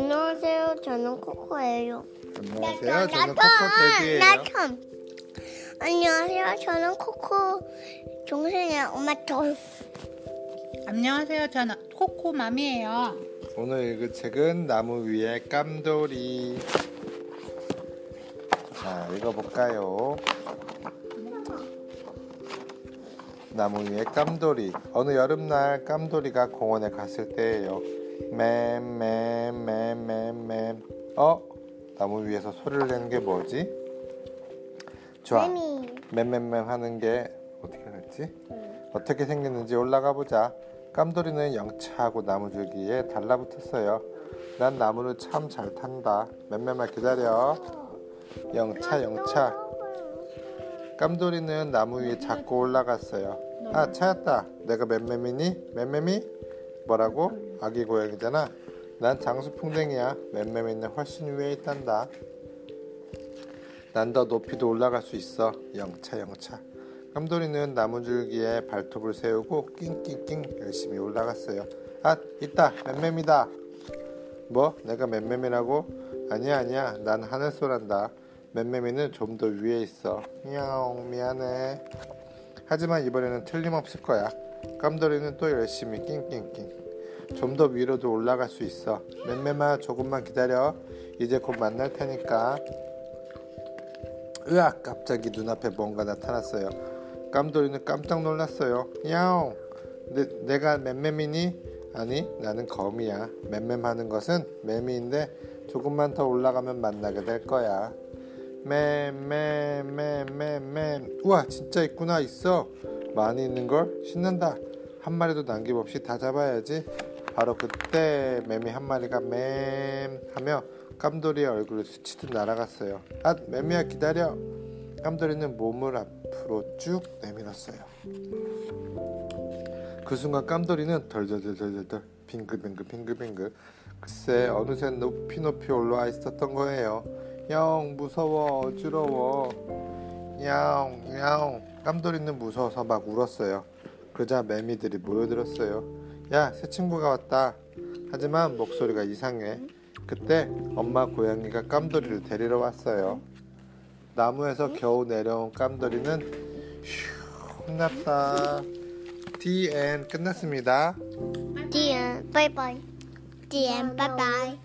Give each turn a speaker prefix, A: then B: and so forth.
A: 안녕하세요. 저는 코코예요.
B: 안녕하세요. 저는
A: 나
B: 코코돼지예요.
A: 참. 안녕하세요. 저는 코코 동생이야. 엄마 돈.
C: 안녕하세요. 저는 코코맘이에요.
B: 오늘 읽을 책은 나무 위에 깜돌이. 자, 읽어볼까요? 나무 위에 깜돌이. 어느 여름날 깜돌이가 공원에 갔을 때예요. 맴맴맴맴맴. 어? 나무 위에서 소리를 내는 게 뭐지? 좋아. 맴맴맴 하는 게 어떻게 됐지? 어떻게 생겼는지 올라가 보자. 깜돌이는 영차하고 나무줄기에 달라붙었어요. 난 나무를 참 잘 탄다. 맴맴아 기다려. 영차 영차. 깜돌이는 나무 위에 자꾸 올라갔어요. 아 찾았다. 내가 맴맴이니? 맴맴이? 뭐라고? 아기 고양이잖아. 난 장수풍뎅이야. 맴맴이는 훨씬 위에 있단다. 난 더 높이도 올라갈 수 있어. 영차 영차. 깜돌이는 나무줄기에 발톱을 세우고 낑낑낑 열심히 올라갔어요. 아 있다 맴맴이다. 뭐 내가 맴맴이라고? 아니야 아니야 난 하늘소란다. 맴맴이는 좀 더 위에 있어. 미야옹 미안해. 하지만 이번에는 틀림없을 거야. 깜돌이는 또 열심히 낑낑낑. 좀 더 위로도 올라갈 수 있어. 맴맴아 조금만 기다려. 이제 곧 만날 테니까. 으악! 갑자기 눈앞에 뭔가 나타났어요. 깜돌이는 깜짝 놀랐어요. 야옹! 내, 내가 맴맴이니? 아니, 나는 거미야. 맴맴하는 것은 매미인데 조금만 더 올라가면 만나게 될 거야. 맴맴맴맴맴 우와 진짜 있구나. 있어. 많이 있는걸? 신난다. 한 마리도 남김없이 다 잡아야지. 바로 그때 매미 한 마리가 맴 하며 깜돌이의 얼굴을 스치듯 날아갔어요. 아 매미야 기다려. 깜돌이는 몸을 앞으로 쭉 내밀었어요. 그 순간 깜돌이는 덜덜덜덜덜 빙글빙글 빙글빙글. 글쎄 어느새 높이 높이 올라와 있었던 거예요 야옹 무서워 어지러워. 야옹 야옹 깜돌이는 무서워서 막 울었어요. 그러자 매미들이 모여들었어요. 야 새 친구가 왔다. 하지만 목소리가 이상해. 그때 엄마 고양이가 깜돌이를 데리러 왔어요. 나무에서 겨우 내려온 깜돌이는 휴 혼났다. 디엔 끝났습니다.
A: 디엔 바이바이. 디엔 바이바이.